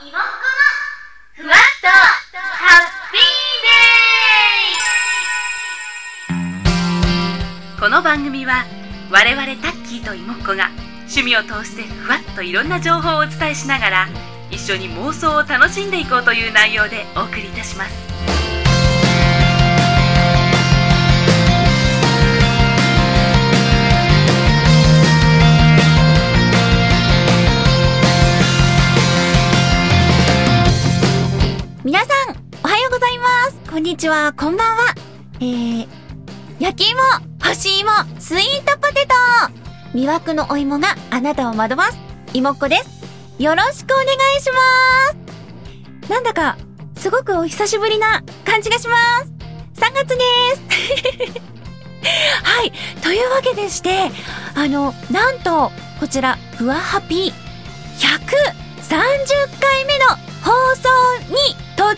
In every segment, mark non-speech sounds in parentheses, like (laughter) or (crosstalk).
妹っ子のふわっとハッピーデイ。この番組は我々タッキーといもっ子が趣味を通してふわっといろんな情報をお伝えしながら一緒に妄想を楽しんでいこうという内容でお送りいたします。んにちは、こんばんは。えー、焼き芋、干し芋、スイートポテト魅惑のお芋があなたを惑わす、芋っこです。よろしくお願いします。なんだか、すごくお久しぶりな感じがします。3月です。(laughs) はい。というわけでして、あの、なんと、こちら、ふわハピ130回目の放送に突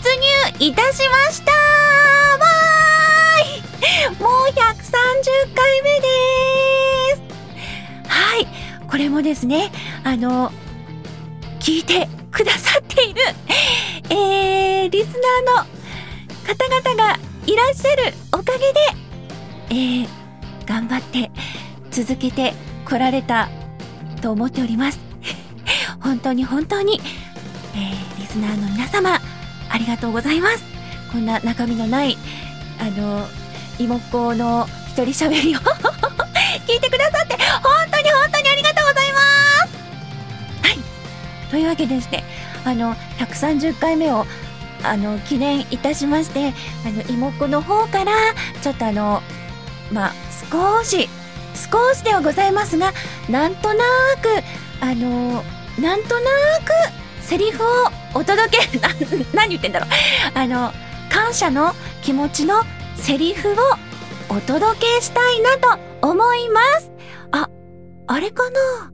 入いたしましたわーいもう130回目ですはい。これもですね、あの、聞いてくださっている、えー、リスナーの方々がいらっしゃるおかげで、えー、頑張って続けてこられたと思っております。本当に本当に、えー、リスナーの皆様、ありがとうございます。こんな中身のない、あの、妹っ子の一人喋りを (laughs) 聞いてくださって、本当に本当にありがとうございますはい。というわけでして、あの、130回目を、あの、記念いたしまして、あの、妹っ子の方から、ちょっとあの、まあ、少し、少しではございますが、なんとなく、あの、なんとなく、セリフをお届け、(laughs) 何言ってんだろう。あの、感謝の気持ちのセリフをお届けしたいなと思います。あ、あれかな？っ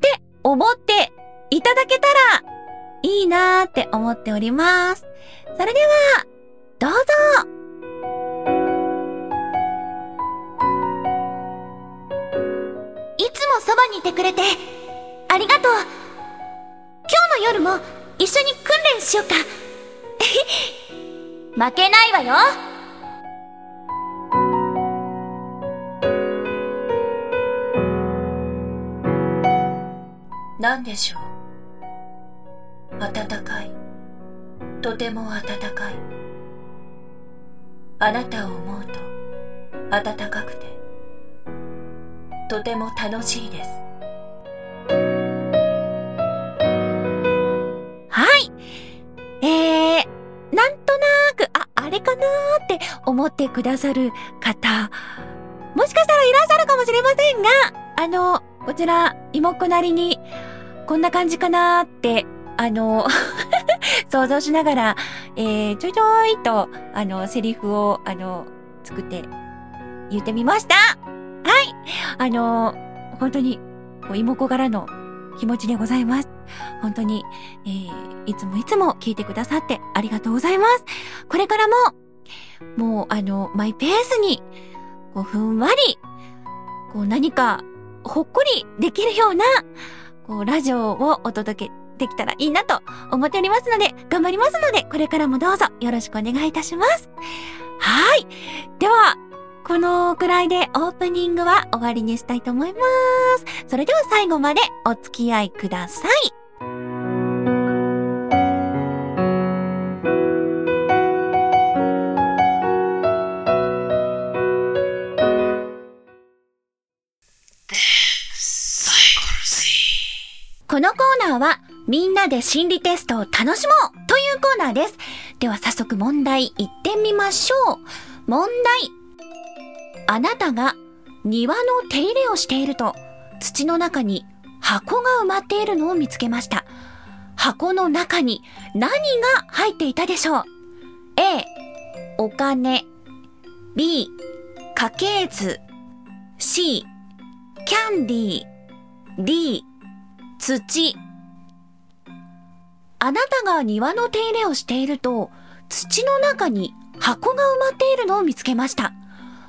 て思っていただけたらいいなーって思っております。それでは、どうぞいつもそばにいてくれて、ありがとう。今日の夜も一緒に訓練しようか。負けないわよ。何でしょう？暖かい。とても暖かい。あなたを思うと暖かくて、とても楽しいです。思ってくださる方、もしかしたらいらっしゃるかもしれませんが、あの、こちら、妹子なりに、こんな感じかなーって、あの、(laughs) 想像しながら、えー、ちょいちょいと、あの、セリフを、あの、作って、言ってみましたはいあの、本当に、妹子からの気持ちでございます。本当に、えー、いつもいつも聞いてくださってありがとうございます。これからも、もう、あの、マイペースに、こう、ふんわり、こう、何か、ほっこりできるような、こう、ラジオをお届けできたらいいなと思っておりますので、頑張りますので、これからもどうぞよろしくお願いいたします。はい。では、このくらいでオープニングは終わりにしたいと思います。それでは最後までお付き合いください。このコーナーはみんなで心理テストを楽しもうというコーナーです。では早速問題いってみましょう。問題。あなたが庭の手入れをしていると土の中に箱が埋まっているのを見つけました。箱の中に何が入っていたでしょう ?A、お金。B、家系図。C、キャンディー。D、土。あなたが庭の手入れをしていると、土の中に箱が埋まっているのを見つけました。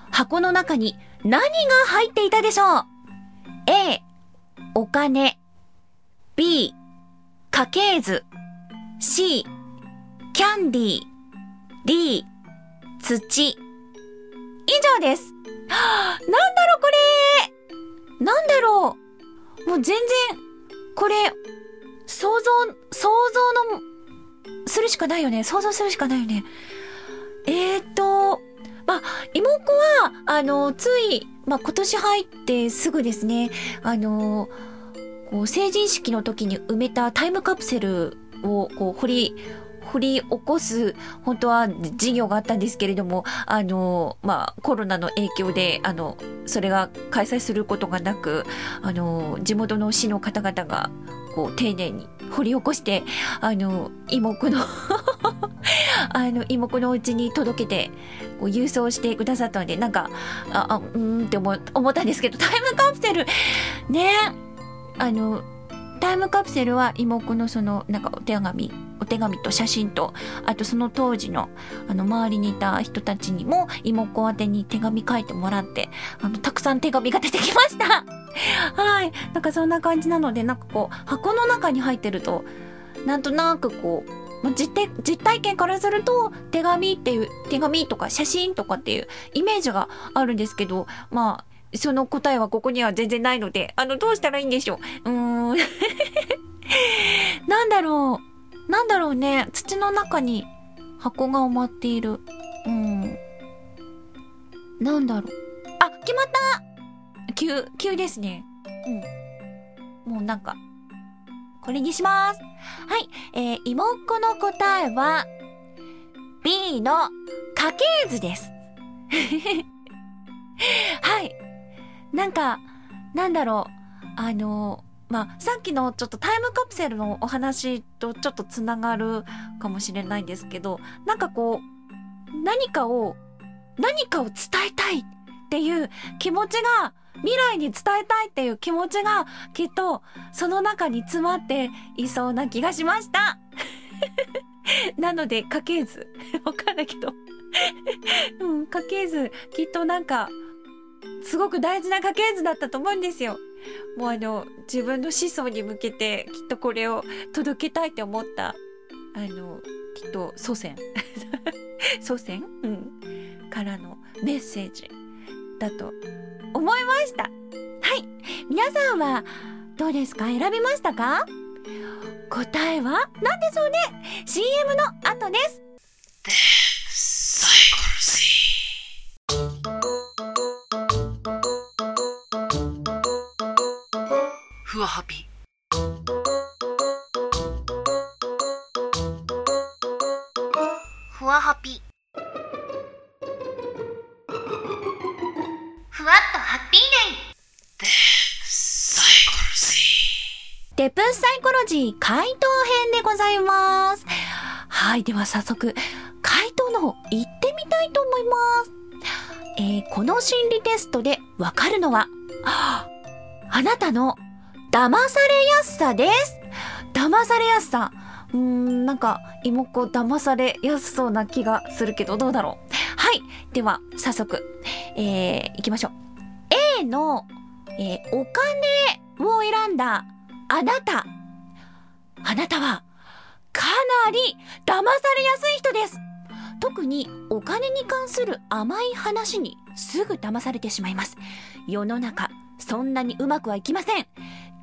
箱の中に何が入っていたでしょう ?A、お金。B、家系図。C、キャンディー、D、土。以上です。は (gasps) あなんだろうこれなんだろうもう全然、これ、想像、想像の、するしかないよね。想像するしかないよね。えーっと、まあ、妹子は、あの、つい、ま、今年入ってすぐですね、あの、こう、成人式の時に埋めたタイムカプセルを、こう、掘り、掘り起こす、本当は事業があったんですけれども、あの、まあ、コロナの影響で、あの、それが開催することがなく、あの、地元の市の方々が、こう、丁寧に掘り起こして、あの、妹子の (laughs) あの、妹のお家に届けて、こう郵送してくださったので、なんか、あ、あうんって思思ったんですけど、タイムカプセル、ねあの、タイムカプセルは妹のその、なんかお手紙、お手紙と写真と、あとその当時の、あの、周りにいた人たちにも、妹子宛てに手紙書いてもらって、あの、たくさん手紙が出てきました。はい。なんかそんな感じなので、なんかこう、箱の中に入ってると、なんとなくこう、実実体験からすると手紙っていう手紙とか写真とかっていうイメージがあるんですけどまあその答えはここには全然ないのであのどうしたらいいんでしょう？うーん。(laughs) なんだろう。なんだろうね。土の中に箱が埋まっている。うん。なんだろう。あ決まった！急急ですね。うん。もうなんかこれにします。はい。えー、妹っ子の答えは、B の家系図です。(laughs) はい。なんか、なんだろう。あの、まあ、さっきのちょっとタイムカプセルのお話とちょっとつながるかもしれないんですけど、なんかこう、何かを、何かを伝えたいっていう気持ちが、未来に伝えたいっていう気持ちがきっとその中に詰まっていそうな気がしました。(laughs) なので家系図。わかんないけど。うん、家系図。きっとなんか、すごく大事な家系図だったと思うんですよ。もうあの、自分の子孫に向けてきっとこれを届けたいって思った、あの、きっと祖先。(laughs) 祖先？うん。からのメッセージだと思いました。はい。皆さんはどうですか？選びましたか？答えは何でしょうね ?CM の後です。スサイコロジー回答編でございます。はい。では早速、回答の方行ってみたいと思います。えーこの心理テストでわかるのは、ああなたの騙されやすさです。騙されやすさ。うーん、なんか、妹子騙されやすそうな気がするけど、どうだろう。はい。では、早速、えー、行きましょう。A の、えーお金を選んだあなた。あなたは、かなり騙されやすい人です。特にお金に関する甘い話にすぐ騙されてしまいます。世の中、そんなにうまくはいきません。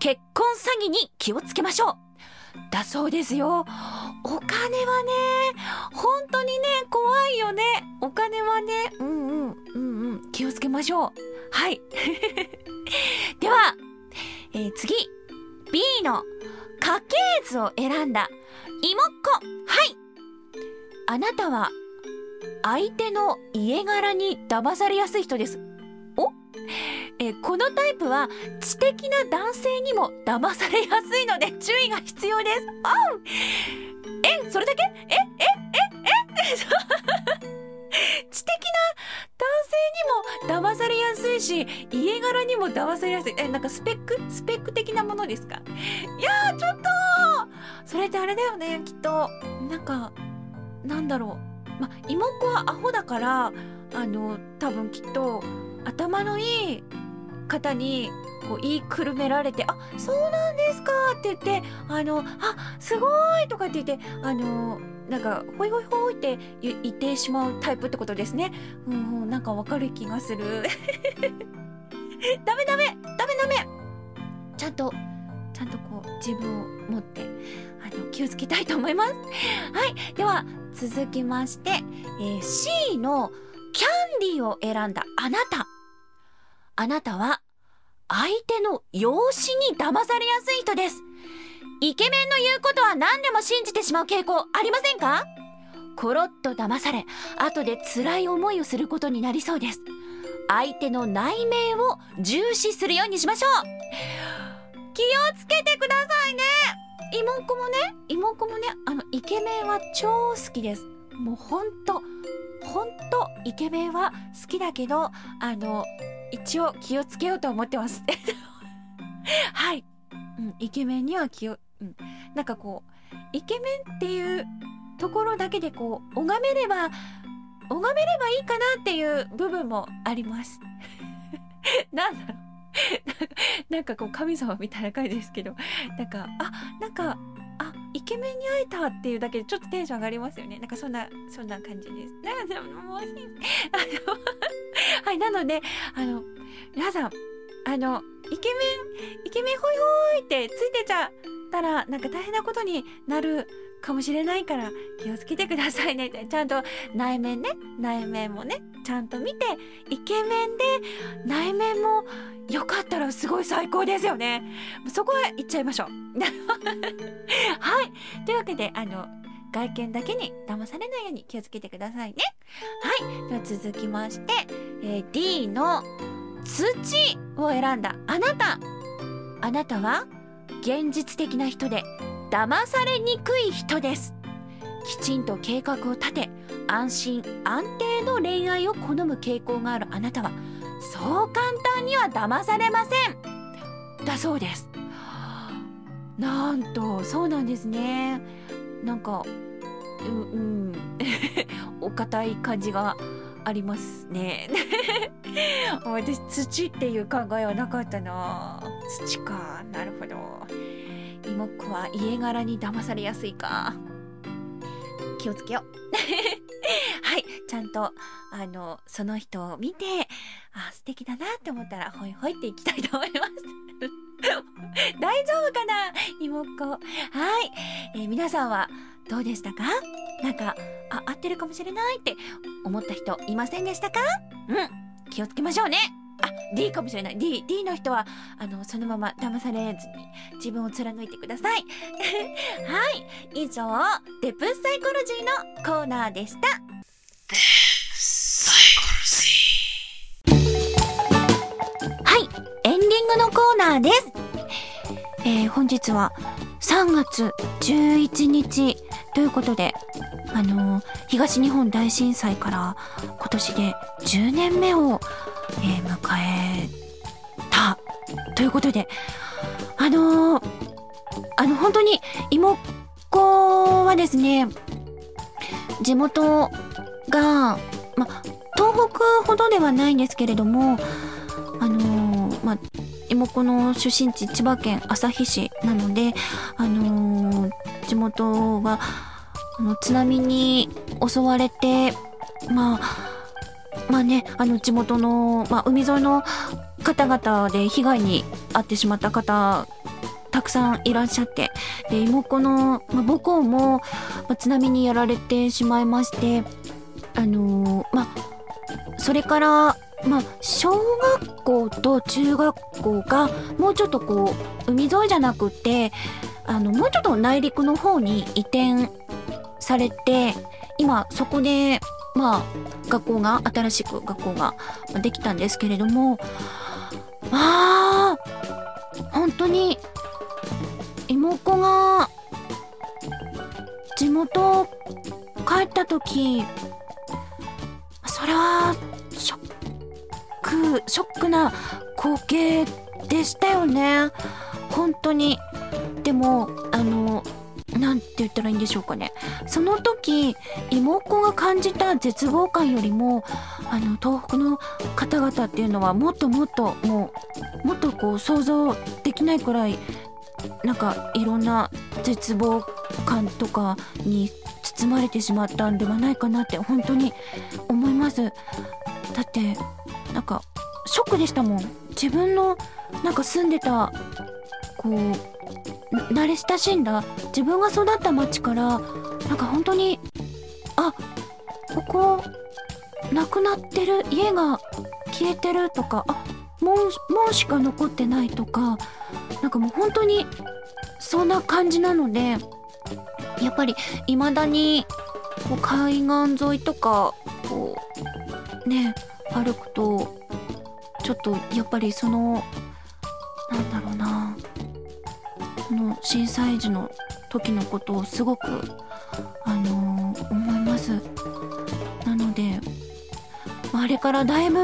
結婚詐欺に気をつけましょう。だそうですよ。お金はね、本当にね、怖いよね。お金はね、うんうん、うんうん、気をつけましょう。はい。(laughs) では、えー次、B の家系図を選んだ妹っ子。はい。あなたは相手の家柄に騙されやすい人です。お？えこのタイプは知的な男性にも騙されやすいので注意が必要です。おうえ、それだけ？ええ、え、え、え (laughs) 知的な男性にも騙されやすいし、家柄にも騙されやすい。え、なんかスペック？スペック的なものですか？いやー、ちょっとそれってあれだよね、きっと。なんか、なんだろう。ま、妹子はアホだから、あの、多分きっと、頭のいい方に、こう言いくるめられて、あ、そうなんですかって言って、あの、あ、すごいとかって言ってあのなんかほいほいほいって言言ってしまうタイプってことですねうんうんなんかわかる気がする (laughs) ダメダメダメダメちゃんとゃんとこう自分を持ってあの気をつけたいと思います。(laughs) はい。では続きまして、えー C のキャンディーを選んだあなた。あなたは相手の容姿に騙されやすい人です。イケメンの言うことは何でも信じてしまう傾向ありませんか？コロッと騙され後で辛い思いをすることになりそうです。相手の内面を重視するようにしましょう。気をつけてくださいね。妹子もね妹子もねあのイケメンは超好きです。もうほんとほんとイケメンは好きだけどあの一応気をつけようと思ってます。(laughs) はい、うん、イケメンには気を、うん、なんかこうイケメンっていうところだけでこう拝めれば拝めればいいかなっていう部分もあります。(laughs) なんだろう。(laughs) なんかこう神様みたいな感じですけどなんかあなんかあイケメンに会えたっていうだけでちょっとテンション上がりますよね。なんかそんなそんな感じです。なんかでももうあのはいなのであの皆さんあのイケメンイケメンホイホイってついてちゃったらなんか大変なことになるかもしれないから気をつけてくださいね。ってちゃんと内面ね内面もねちゃんと見てイケメンで内面もよかったらすごい最高ですよね。そこは行っちゃいましょう。(laughs) はい。というわけであの外見だけに騙されないように気をつけてくださいね。はい。では続きまして、えー D の土を選んだあなた。あなたは現実的な人で騙されにくい人です。きちんと計画を立て安心安定の恋愛を好む傾向があるあなたはそう簡単には騙されません。だそうです。なんとそうなんですね。なんかうんうん。お堅い感じがありますね。(laughs) 私土っていう考えはなかったな。土か。なるほど。妹っ子は家柄に騙されやすいか。気をつけよう。(laughs) はい。ちゃんとあのその人を見てあ素敵だなって思ったらホイホイっていきたいと思います。(laughs) 大丈夫かな妹。っ子はい、えー皆さんはどうでしたか？なんかあ合ってるかもしれないって思った人いませんでしたか？うん。気をつけましょうね。あ D かもしれない。D, D の人はあのそのまま騙されずに自分を貫いてください。(laughs) はい。以上デプスサイコロジーのコーナーでした。はい。エンディングのコーナーです。えー本日は3月11日ということであのー東日本大震災から今年で10年目を、えー迎えた。ということであのーあの本当に妹子はですね地元が、ま、東北ほどではないんですけれどもあのーま妹子の出身地千葉県旭市なのであのー地元があの津波に襲われてまあまあねあの地元の、まあ、海沿いの方々で被害に遭ってしまった方たくさんいらっしゃってで妹の、まあ、母校も、まあ津波にやられてしまいましてあのーまあそれからまあ小学校と中学校がもうちょっとこう海沿いじゃなくてあのもうちょっと内陸の方に移転されて今そこでまあ学校が新しく学校ができたんですけれどもまあ本当に妹子が地元帰った時それはショックショックな光景でしたよね。本当に。でもなんて言ったらいいんでしょうかね。その時妹子が感じた絶望感よりもあの東北の方々っていうのはもっともっともうもっとこう想像できないくらいなんかいろんな絶望感とかに包まれてしまったんではないかなって本当に思います。だってなんかショックでしたもん。自分のなんか住んでたこう慣れ親しんだ。自分が育った町からなんか本当にあここなくなってる家が消えてるとかあ門門しか残ってないとかなんかもう本当にそんな感じなのでやっぱり未だにこう海岸沿いとかこうね歩くとちょっとやっぱりそのなんだろう。震災時の時のことをすごくあのー思います。なので、あれからだいぶ、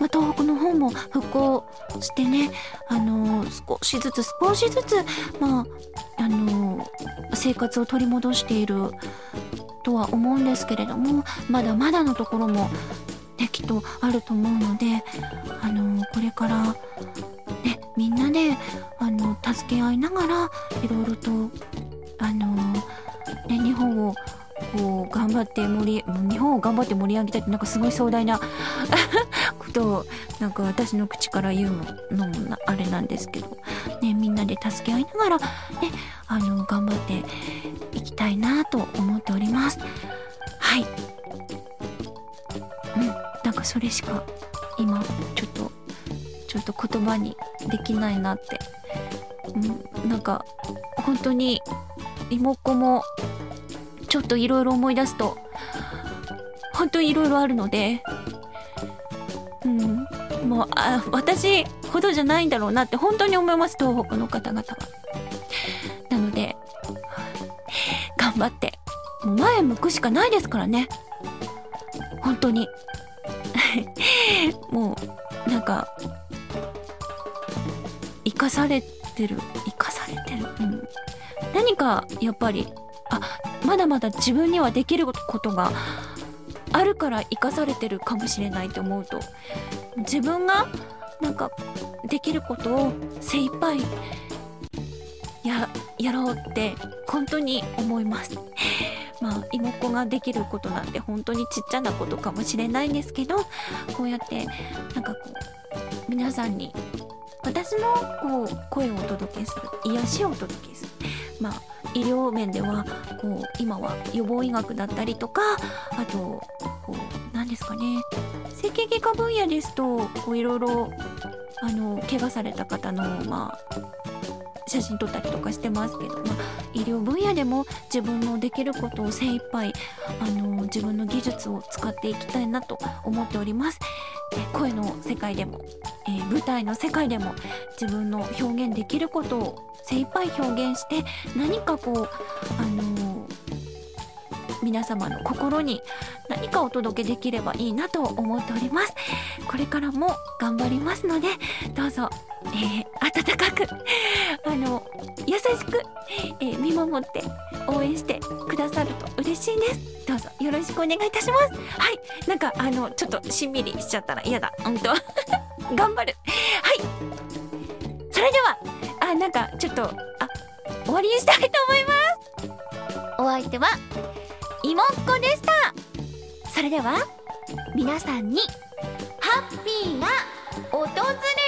ま、東北の方も復興してねあのー少しずつ少しずつまああのー生活を取り戻しているとは思うんですけれどもまだまだのところもねきっとあると思うのであのこれからみんなであの助け合いながらいろいろとあのね日本をこう頑張って盛り日本を頑張って盛り上げたいってなんかすごい壮大な (laughs) ことをなんか私の口から言うのもなあれなんですけど、ね、みんなで助け合いながら、ね、あの頑張っていきたいなと思っております。はい。うん、なんかそれしか今ちょっとちょっと言葉にできないなって、うん、なんか本当に妹子もちょっといろいろ思い出すと本当にいろいろあるのでうんもうあ私ほどじゃないんだろうなって本当に思います東北の方々は。なので頑張ってもう前向くしかないですからね。本当に。(laughs) もうなんかかされてる。生かされてる、うん、何かやっぱりあまだまだ自分にはできることがあるから生かされてるかもしれないと思うと。自分がなんかできることを精一杯ややろうって本当に思います。(laughs) まあ妹子ができることなんて本当にちっちゃなことかもしれないんですけどこうやってなんかこう皆さんに私のこう声をお届けする癒しをお届けする。まあ医療面ではこう今は予防医学だったりとかあとこう何ですかね。整形外科分野ですとこういろいろあの怪我された方のまあ写真撮ったりとかしてますけど、まあ、医療分野でも自分のできることを精一杯あの自分の技術を使っていきたいなと思っております。声の世界でも、えー舞台の世界でも自分の表現できることを精一杯表現して何かこうあの皆様の心に何かお届けできればいいなと思っております。これからも頑張りますので、どうぞ、えー、温かく、(laughs) あの、優しく、えー見守って応援してくださると嬉しいです。どうぞよろしくお願いいたします。はい。なんか、あの、ちょっとしんみりしちゃったら嫌だ。うんと。(laughs) 頑張る。はい。それでは、あ、なんか、ちょっと、あ、終わりにしたいと思います。お相手は、いもっこでした。それでは、皆さんに、ハッピーが訪れ